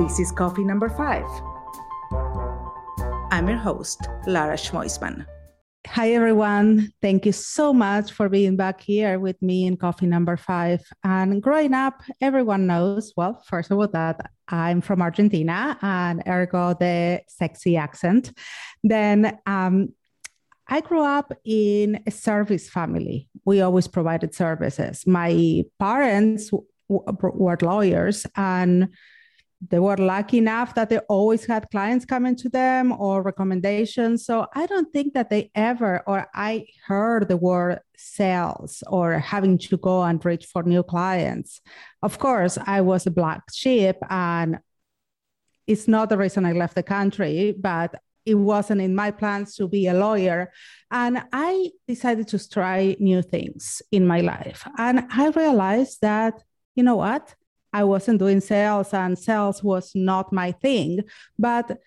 This is coffee number five. I'm your host, Lara Schmoisman. Hi, everyone. Thank you so much for being back here with me in coffee number five. And growing up, everyone knows, well, first of all, that I'm from Argentina and ergo the sexy accent. Then um, I grew up in a service family. We always provided services. My parents w- were lawyers and they were lucky enough that they always had clients coming to them or recommendations. So I don't think that they ever, or I heard the word sales or having to go and reach for new clients. Of course, I was a black sheep and it's not the reason I left the country, but it wasn't in my plans to be a lawyer. And I decided to try new things in my life. And I realized that, you know what? I wasn't doing sales and sales was not my thing. But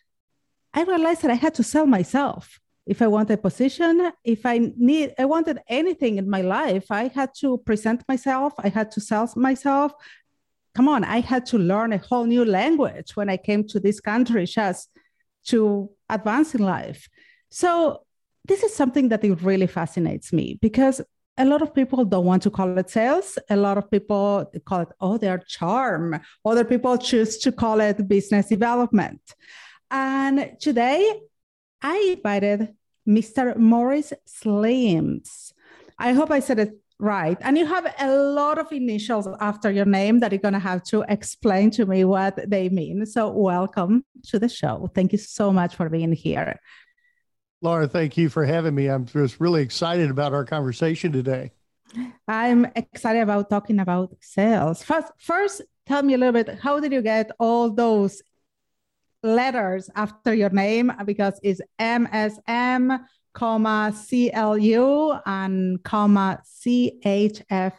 I realized that I had to sell myself. If I wanted a position, if I need, I wanted anything in my life, I had to present myself. I had to sell myself. Come on, I had to learn a whole new language when I came to this country just to advance in life. So this is something that it really fascinates me because a lot of people don't want to call it sales. A lot of people call it, oh, their charm. Other people choose to call it business development. And today I invited Mr. Morris Slims. I hope I said it right. And you have a lot of initials after your name that you're going to have to explain to me what they mean. So, welcome to the show. Thank you so much for being here. Laura, thank you for having me. I'm just really excited about our conversation today. I'm excited about talking about sales. First, first, tell me a little bit how did you get all those letters after your name? Because it's MSM, comma CLU and comma CHFC.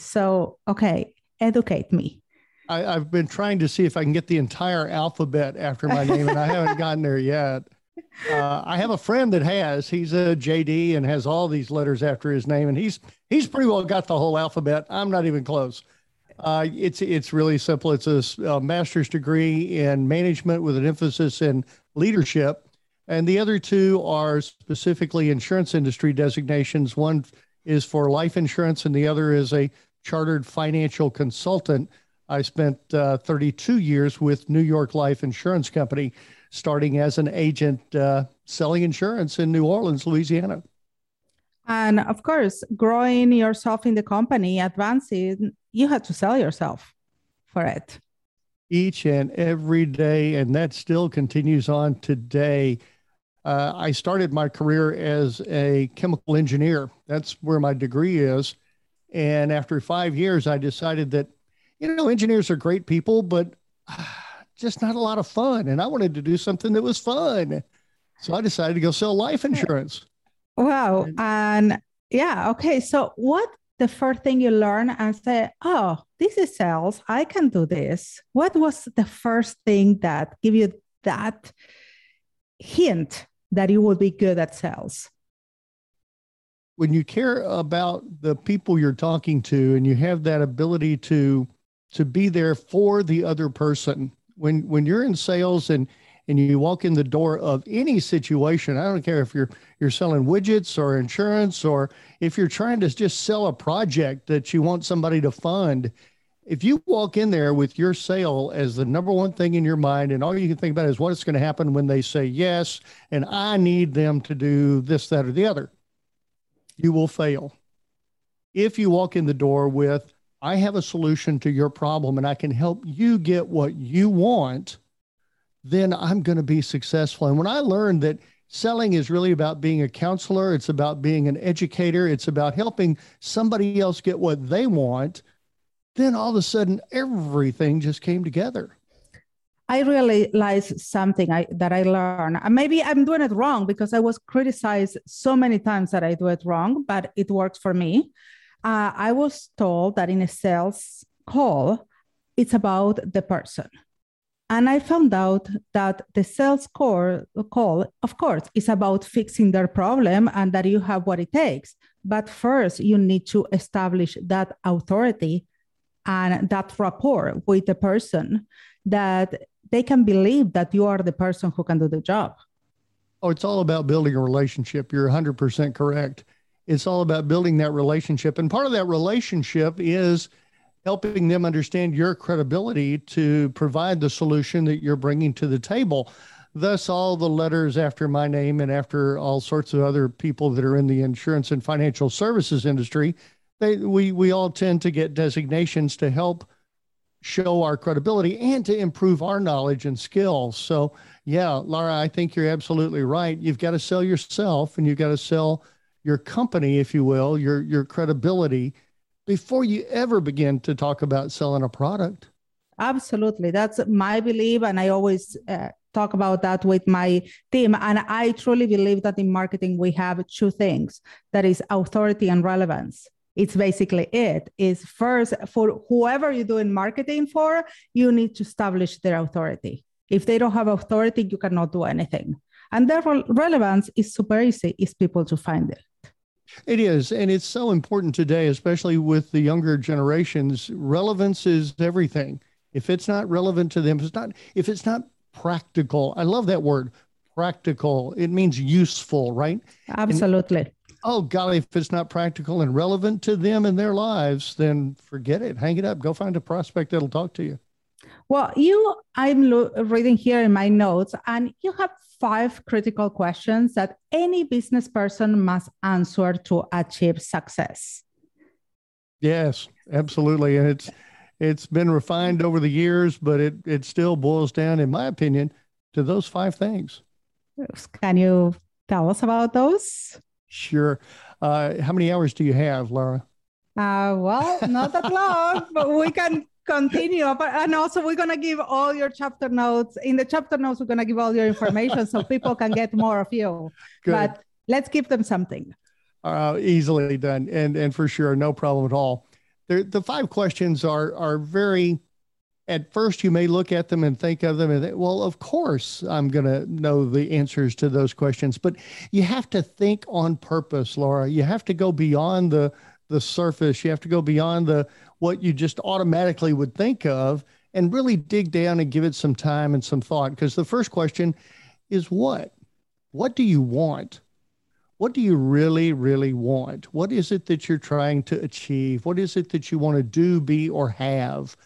So, okay, educate me. I, I've been trying to see if I can get the entire alphabet after my name, and I haven't gotten there yet. Uh, I have a friend that has. He's a JD and has all these letters after his name, and he's he's pretty well got the whole alphabet. I'm not even close. Uh, it's it's really simple. It's a, a, master's degree in management with an emphasis in leadership, and the other two are specifically insurance industry designations. One is for life insurance, and the other is a chartered financial consultant. I spent uh, 32 years with New York Life Insurance Company starting as an agent uh, selling insurance in New Orleans, Louisiana. And of course, growing yourself in the company, advancing, you had to sell yourself for it. Each and every day, and that still continues on today. Uh, I started my career as a chemical engineer. That's where my degree is. And after five years, I decided that, you know, engineers are great people, but just not a lot of fun. And I wanted to do something that was fun. So I decided to go sell life insurance. Wow. And yeah, okay. So what the first thing you learn and say, oh, this is sales. I can do this. What was the first thing that give you that hint that you would be good at sales? When you care about the people you're talking to and you have that ability to to be there for the other person when when you're in sales and and you walk in the door of any situation i don't care if you're you're selling widgets or insurance or if you're trying to just sell a project that you want somebody to fund if you walk in there with your sale as the number one thing in your mind and all you can think about is what's going to happen when they say yes and i need them to do this that or the other you will fail. If you walk in the door with I have a solution to your problem and I can help you get what you want, then I'm going to be successful. And when I learned that selling is really about being a counselor, it's about being an educator, it's about helping somebody else get what they want, then all of a sudden everything just came together. I realized something I, that I learned. Maybe I'm doing it wrong because I was criticized so many times that I do it wrong, but it works for me uh, I was told that in a sales call, it's about the person. And I found out that the sales call, call, of course, is about fixing their problem and that you have what it takes. But first, you need to establish that authority and that rapport with the person that they can believe that you are the person who can do the job. Oh, it's all about building a relationship. You're 100% correct. It's all about building that relationship. And part of that relationship is helping them understand your credibility to provide the solution that you're bringing to the table. Thus, all the letters after my name and after all sorts of other people that are in the insurance and financial services industry, they, we, we all tend to get designations to help show our credibility and to improve our knowledge and skills. So, yeah, Laura, I think you're absolutely right. You've got to sell yourself and you've got to sell your company, if you will, your your credibility before you ever begin to talk about selling a product. Absolutely. That's my belief and I always uh, talk about that with my team. And I truly believe that in marketing we have two things that is authority and relevance. It's basically it is first for whoever you're doing marketing for you need to establish their authority. If they don't have authority you cannot do anything. And therefore relevance is super easy is people to find it it is and it's so important today especially with the younger generations relevance is everything if it's not relevant to them if it's not if it's not practical i love that word practical it means useful right absolutely and, oh golly, if it's not practical and relevant to them and their lives, then forget it. Hang it up. Go find a prospect that'll talk to you. Well, you, I'm lo- reading here in my notes, and you have five critical questions that any business person must answer to achieve success. Yes, absolutely, and it's it's been refined over the years, but it it still boils down, in my opinion, to those five things. Can you tell us about those? Sure. Uh, how many hours do you have, Laura? Uh, well, not that long, but we can continue. But, and also, we're going to give all your chapter notes. In the chapter notes, we're going to give all your information so people can get more of you. Good. But let's give them something. Uh, easily done, and and for sure, no problem at all. The the five questions are are very at first you may look at them and think of them and think, well, of course I'm going to know the answers to those questions. But you have to think on purpose, Laura. You have to go beyond the the surface. You have to go beyond the what you just automatically would think of and really dig down and give it some time and some thought. Because the first question is what? What do you want? What do you really, really want? What is it that you're trying to achieve? What is it that you want to do, be, or have?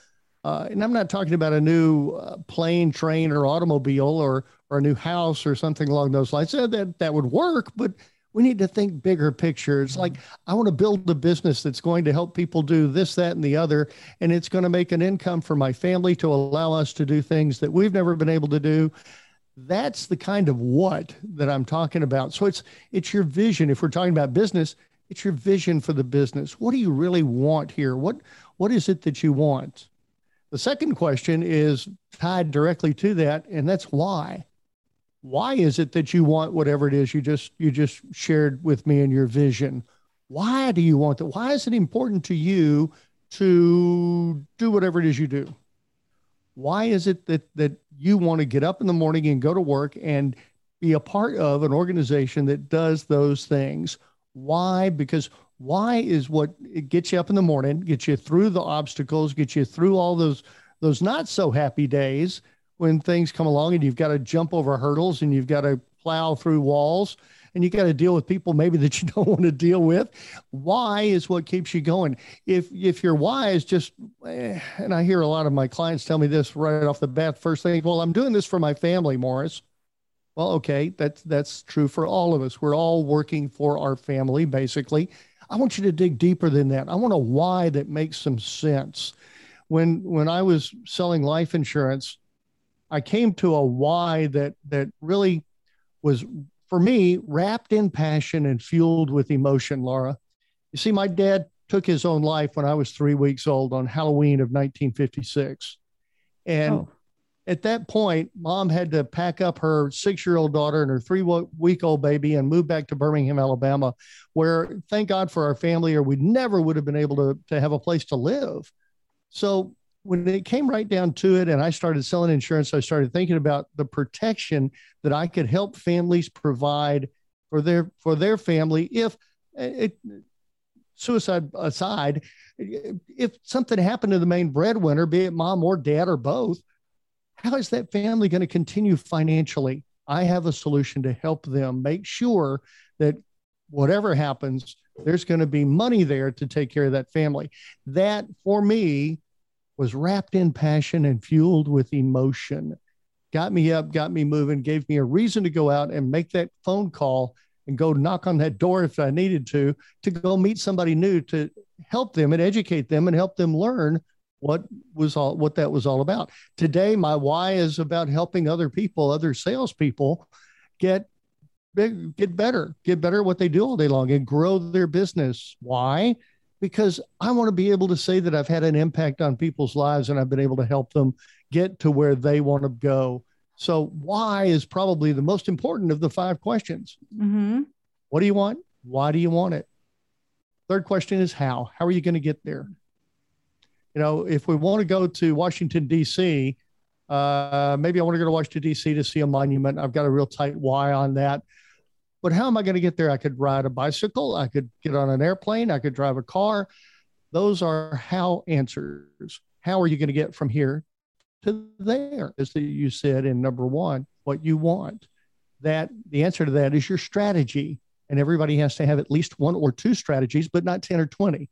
Uh, and I'm not talking about a new uh, plane, train, or automobile, or or a new house, or something along those lines. Uh, that that would work, but we need to think bigger picture. It's mm-hmm. like I want to build a business that's going to help people do this, that, and the other, and it's going to make an income for my family to allow us to do things that we've never been able to do. That's the kind of what that I'm talking about. So it's it's your vision. If we're talking about business, it's your vision for the business. What do you really want here? What what is it that you want? The second question is tied directly to that, and that's why. Why is it that you want whatever it is you just you just shared with me in your vision? Why do you want that? Why is it important to you to do whatever it is you do? Why is it that that you want to get up in the morning and go to work and be a part of an organization that does those things? Why? Because why is what it gets you up in the morning, gets you through the obstacles, gets you through all those those not so happy days when things come along and you've got to jump over hurdles and you've got to plow through walls and you got to deal with people maybe that you don't want to deal with. Why is what keeps you going. If if your why is just, eh, and I hear a lot of my clients tell me this right off the bat. First thing, well, I'm doing this for my family, Morris. Well, okay, that's that's true for all of us. We're all working for our family, basically. I want you to dig deeper than that. I want a why that makes some sense. When when I was selling life insurance, I came to a why that that really was for me wrapped in passion and fueled with emotion, Laura. You see, my dad took his own life when I was three weeks old on Halloween of 1956. And oh at that point, mom had to pack up her six year old daughter and her three week old baby and move back to Birmingham, Alabama, where thank God for our family, or we never would have been able to, to have a place to live. So when it came right down to it, and I started selling insurance, I started thinking about the protection that I could help families provide for their for their family if eh, it suicide aside, if something happened to the main breadwinner, be it mom or dad or both, how is that family going to continue financially? I have a solution to help them make sure that whatever happens, there's going to be money there to take care of that family. That for me was wrapped in passion and fueled with emotion. Got me up, got me moving, gave me a reason to go out and make that phone call and go knock on that door if I needed to, to go meet somebody new to help them and educate them and help them learn what was all what that was all about. Today, my why is about helping other people, other salespeople, get get better, get better at what they do all day long, and grow their business. Why? Because I want to be able to say that I've had an impact on people's lives and I've been able to help them get to where they want to go. So, why is probably the most important of the five questions. Mm-hmm. What do you want? Why do you want it? Third question is how. How are you going to get there? You know, if we want to go to Washington, D.C., uh, maybe I want to go to Washington, D.C. to see a monument. I've got a real tight why on that. But how am I going to get there? I could ride a bicycle. I could get on an airplane. I could drive a car. Those are how answers. How are you going to get from here to there? As you said in number one, what you want. That the answer to that is your strategy. And everybody has to have at least one or two strategies, but not 10 or 20.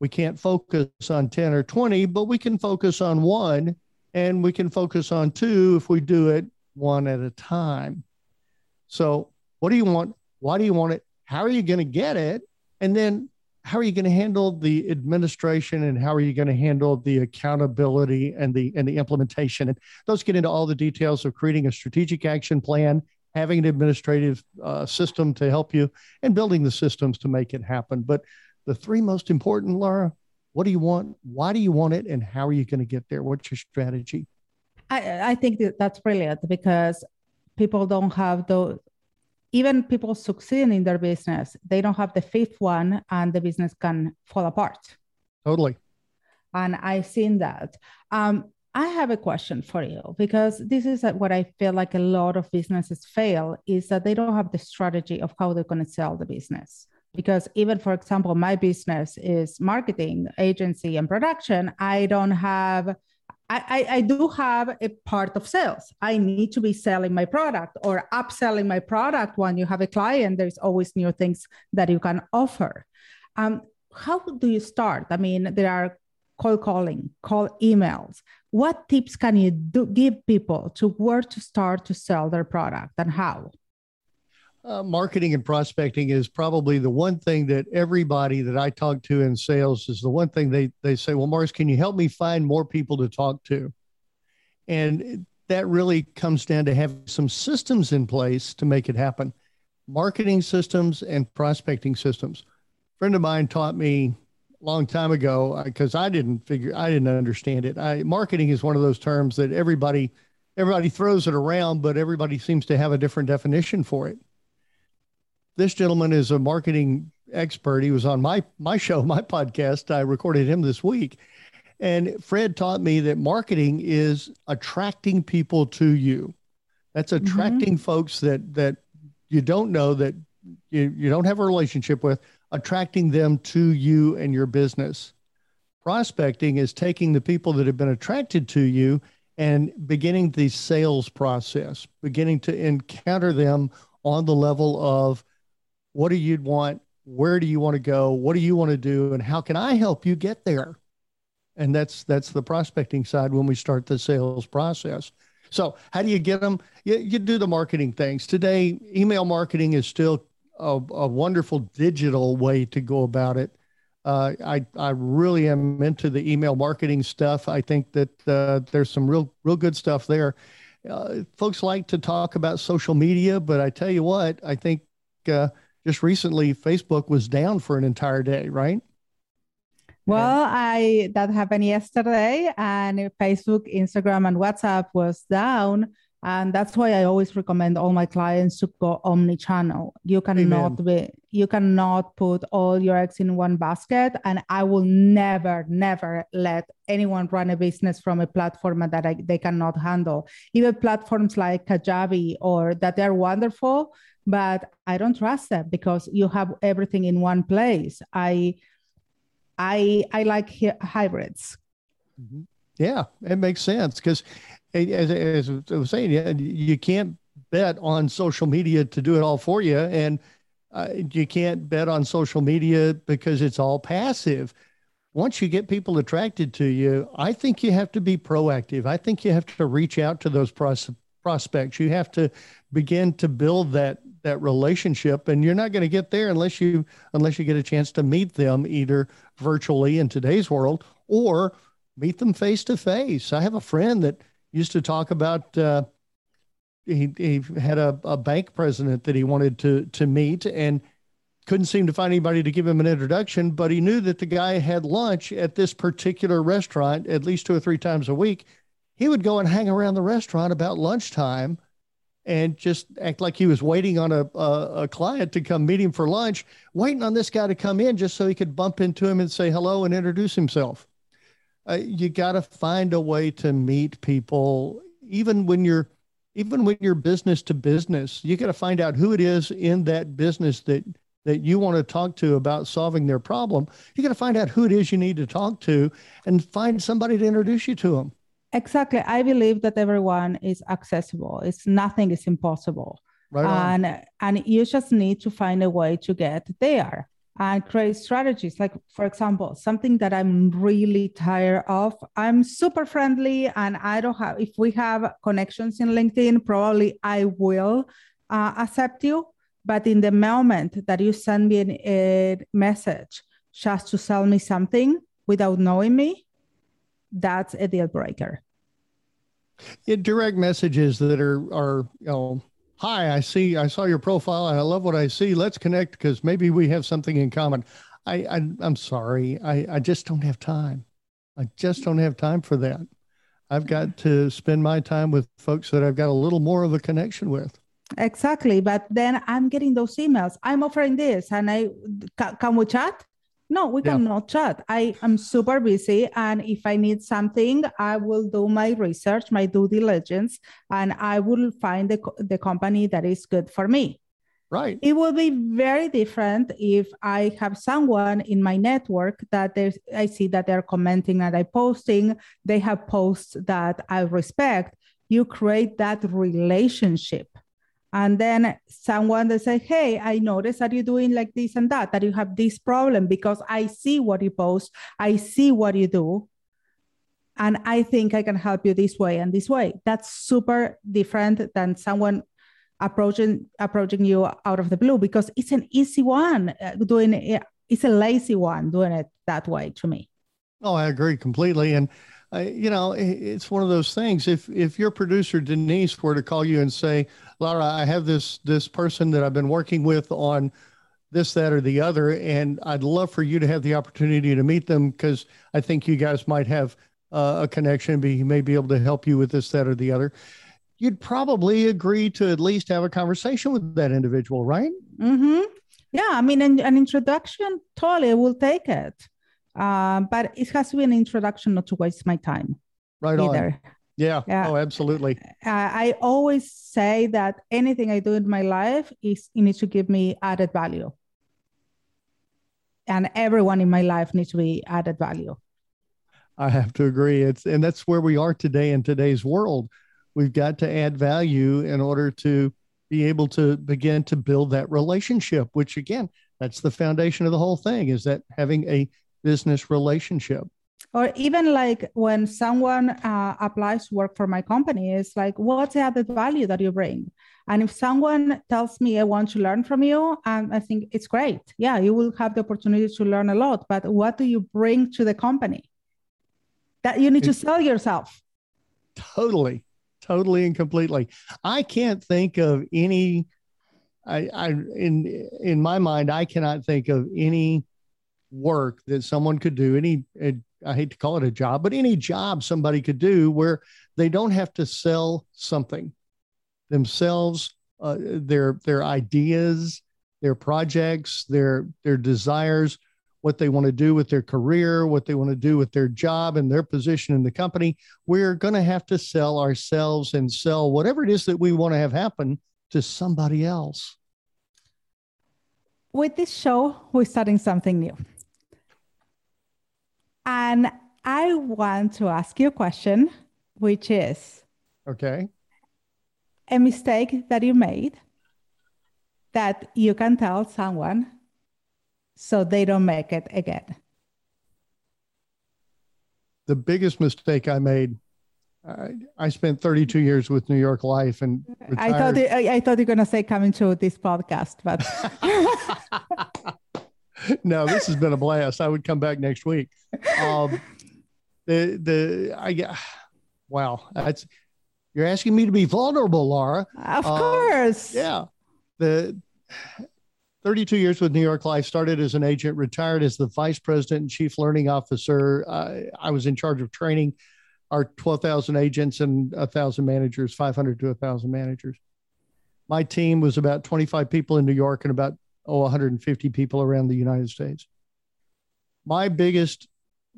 We can't focus on 10 or 20, but we can focus on one and we can focus on two if we do it one at a time. So, what do you want? Why do you want it? How are you going to get it? And then, how are you going to handle the administration and how are you going to handle the accountability and the and the implementation? And those get into all the details of creating a strategic action plan having an administrative uh, system to help you and building the systems to make it happen. But the three most important, Laura, what do you want? Why do you want it? And how are you going to get there? What's your strategy? I, I think that that's brilliant because people don't have the even people succeeding in their business, they don't have the fifth one and the business can fall apart. Totally. And I've seen that. Um, I have a question for you because this is what I feel like a lot of businesses fail is that they don't have the strategy of how they're going to sell the business. Because even, for example, my business is marketing, agency, and production. I don't have, I, I, do have a part of sales. I need to be selling my product or upselling my product. When you have a client, there's always new things that you can offer. Um, how do you start? I mean, there are cold calling, call emails. What tips can you do, give people to where to start to sell their product and how? Uh, marketing and prospecting is probably the one thing that everybody that I talk to in sales is the one thing they they say, "Well, Morris, can you help me find more people to talk to?" And that really comes down to having some systems in place to make it happen. Marketing systems and prospecting systems. A friend of mine taught me a long time ago because I didn't figure I didn't understand it. I marketing is one of those terms that everybody everybody throws it around, but everybody seems to have a different definition for it. This gentleman is a marketing expert. He was on my my show, my podcast. I recorded him this week. And Fred taught me that marketing is attracting people to you. That's mm-hmm. attracting mm-hmm. folks that that you don't know that you, you don't have a relationship with attracting them to you and your business. Prospecting is taking the people that have been attracted to you and beginning the sales process, beginning to encounter them on the level of what do you want? Where do you want to go? What do you want to do? And how can I help you get there? And that's that's the prospecting side when we start the sales process. So how do you get them? You, you do the marketing things. Today, email marketing is still a, a wonderful digital way to go about it. Uh, I I really am into the email marketing stuff. I think that uh, there's some real real good stuff there. Uh, folks like to talk about social media, but I tell you what, I think uh, just recently Facebook was down for an entire day, right? Well, I that happened yesterday, and Facebook, Instagram, and WhatsApp was down and that's why i always recommend all my clients to go omni-channel. You cannot Amen. be you cannot put all your eggs in one basket. And i will never never let anyone run a business from a platform that I, they cannot handle. Even platforms like kajabi or that they're wonderful but i don't trust them because you have everything in one place. I i i like hybrids. Mm-hmm. yeah it makes sense because as, as I was saying, you can't bet on social media to do it all for you. And uh, you can't bet on social media because it's all passive. Once you get people attracted to you, I think you have to be proactive. I think you have to reach out to those pros- prospects. You have to begin to build that that relationship and you're not going to get there unless you unless you get a chance to meet them either virtually in today's world or meet them face to face. I have a friend that used to talk about uh, he, he had a, a bank president that he wanted to to meet and couldn't seem to find anybody to give him an introduction but he knew that the guy had lunch at this particular restaurant at least two or three times a week. He would go and hang around the restaurant about lunchtime and just act like he was waiting on a, a, a, client to come meet him for lunch, waiting on this guy to come in just so he could bump into him and say hello and introduce himself uh, you got to find a way to meet people, even when you're even when you're business to business. You got to find out who it is in that business that that you want to talk to about solving their problem. You got to find out who it is you need to talk to, and find somebody to introduce you to them. Exactly. I believe that everyone is accessible. It's nothing is impossible. Right and and you just need to find a way to get there and create strategies. Like, for example, something that I'm really tired of. I'm super friendly, and I don't have, if we have connections in LinkedIn, probably I will uh, accept you. But in the moment that you send me a message just to sell me something without knowing me, that's a deal breaker. Yeah, direct messages that are are you know hi, I see, I saw your profile and I love what I see. Let's connect because maybe we have something in common. I, I am sorry. I, I just don't have time. I just don't have time for that. I've got to spend my time with folks that I've got a little more of a connection with. Exactly. But then I'm getting those emails. I'm offering this and I can we chat? No, we yeah. cannot chat. I am super busy. And if I need something, I will do my research, my due diligence, and I will find the, the company that is good for me. Right. It will be very different if I have someone in my network that there's, I see that they're commenting and I posting, they have posts that I respect. You create that relationship and then someone that say hey i noticed that you're doing like this and that that you have this problem because i see what you post i see what you do and i think i can help you this way and this way. That's super different than someone approaching approaching you out of the blue because it's an easy one uh, doing it it's a lazy one doing it that way to me. Oh i agree completely. And you know, it's one of those things. If if your producer Denise were to call you and say, "Laura, I have this this person that I've been working with on this, that, or the other, and I'd love for you to have the opportunity to meet them because I think you guys might have uh, a connection. Be he may be able to help you with this, that, or the other." You'd probably agree to at least have a conversation with that individual, right? Mm-hmm. Yeah, I mean, an, an introduction, totally, will take it. Um, but it has to be an introduction, not to waste my time. Right either. on. Yeah. yeah. Oh, absolutely. I always say that anything I do in my life is it needs to give me added value. And everyone in my life needs to be added value. I have to agree. It's and that's where we are today in today's world. We've got to add value in order to be able to begin to build that relationship, which again, that's the foundation of the whole thing is that having a business relationship. Or even like when someone uh, applies to work for my company it's like what's the added value that you bring? And if someone tells me i want to learn from you um, i think it's great. Yeah you will have the opportunity to learn a lot but what do you bring to the company? That you need to sell yourself. Totally totally and completely. I can't think of any I, I in in my mind i cannot think of any work that someone could do any i hate to call it a job but any job somebody could do where they don't have to sell something themselves, uh, their their ideas, their projects, their their desires, what they want to do with their career, what they want to do with their job and their position in the company. We're going to have to sell ourselves and sell whatever it is that we want to have happen to somebody else. With this show, we're starting something new. And I want to ask you a question, which is okay. A mistake that you made that you can tell someone so they don't make it again. The biggest mistake I made I spent 32 years with New York Life, and retired. I thought I, I, thought you're gonna say coming to this podcast, but no, this has been a blast. I would come back next week. Um, the the I wow, that's you're asking me to be vulnerable, Laura. Of uh, course. Yeah. The 32 years with New York Life, started as an agent, retired as the vice president and chief learning officer. Uh, I was in charge of training our 12,000 agents and 1,000 managers, 500 to 1,000 managers. My team was about 25 people in New York and about, oh, 150 people around the United States. My biggest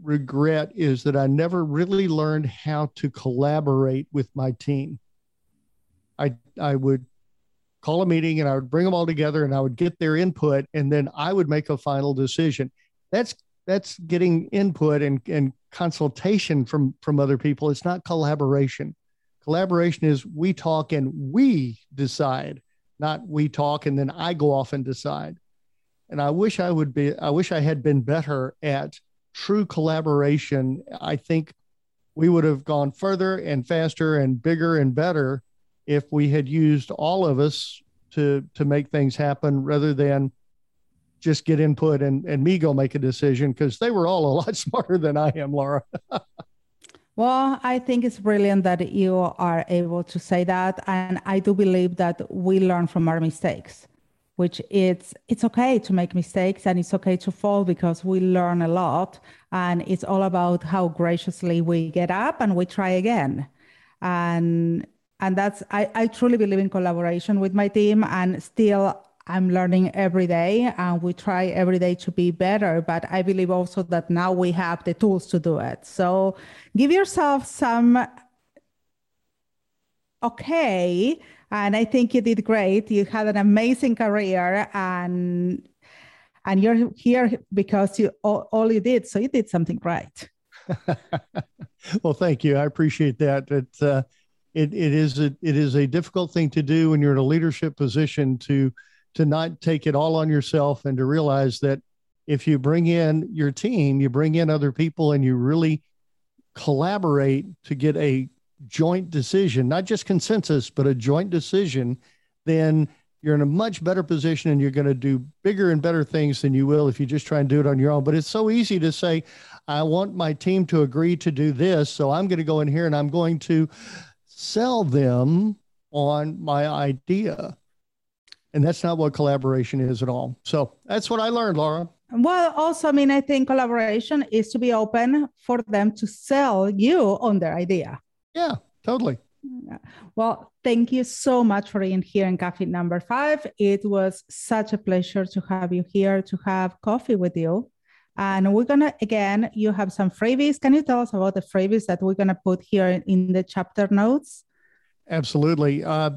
regret is that I never really learned how to collaborate with my team. I, I would call a meeting and I would bring them all together and I would get their input and then I would make a final decision. That's that's getting input and, and consultation from from other people it's not collaboration collaboration is we talk and we decide not we talk and then i go off and decide and i wish i would be i wish i had been better at true collaboration i think we would have gone further and faster and bigger and better if we had used all of us to to make things happen rather than just get input and, and me go make a decision because they were all a lot smarter than I am, Laura. well, I think it's brilliant that you are able to say that. And I do believe that we learn from our mistakes, which it's it's okay to make mistakes and it's okay to fall because we learn a lot. And it's all about how graciously we get up and we try again. And and that's I, I truly believe in collaboration with my team and still I'm learning every day and we try every day to be better. But I believe also that now we have the tools to do it. So give yourself some okay. And I think you did great. You had an amazing career and and you're here because you all, all you did. So you did something right. well, thank you. I appreciate that. It, uh, it, it is a, it is a difficult thing to do when you're in a leadership position to to not take it all on yourself and to realize that if you bring in your team, you bring in other people and you really collaborate to get a joint decision, not just consensus, but a joint decision, then you're in a much better position and you're going to do bigger and better things than you will if you just try and do it on your own. But it's so easy to say, I want my team to agree to do this. So I'm going to go in here and I'm going to sell them on my idea. And that's not what collaboration is at all. So that's what I learned, Laura. Well, also, I mean, I think collaboration is to be open for them to sell you on their idea. Yeah, totally. Well, thank you so much for being here in Coffee Number Five. It was such a pleasure to have you here to have coffee with you. And we're gonna again, you have some freebies. Can you tell us about the freebies that we're gonna put here in the chapter notes? Absolutely. Uh,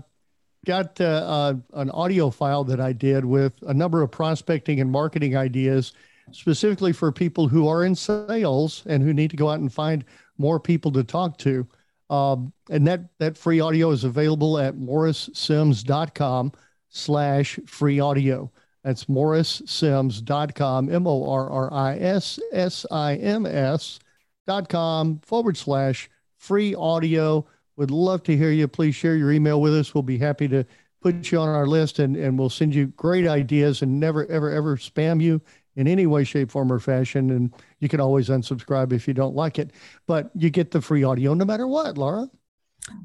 got uh, uh, an audio file that I did with a number of prospecting and marketing ideas, specifically for people who are in sales and who need to go out and find more people to talk to. Um, and that that free audio is available at morrissims.com slash free audio. That's morrissims.com, M O R R I S S I M S dot com forward slash free audio. Would love to hear you. Please share your email with us. We'll be happy to put you on our list and, and we'll send you great ideas and never, ever, ever spam you in any way, shape, form, or fashion. And you can always unsubscribe if you don't like it, but you get the free audio no matter what, Laura.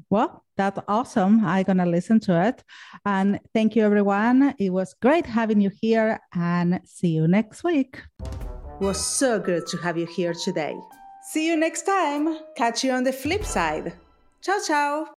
Well, that's awesome. I'm going to listen to it. And thank you, everyone. It was great having you here and see you next week. It was so good to have you here today. See you next time. Catch you on the flip side. Ciao, ciao!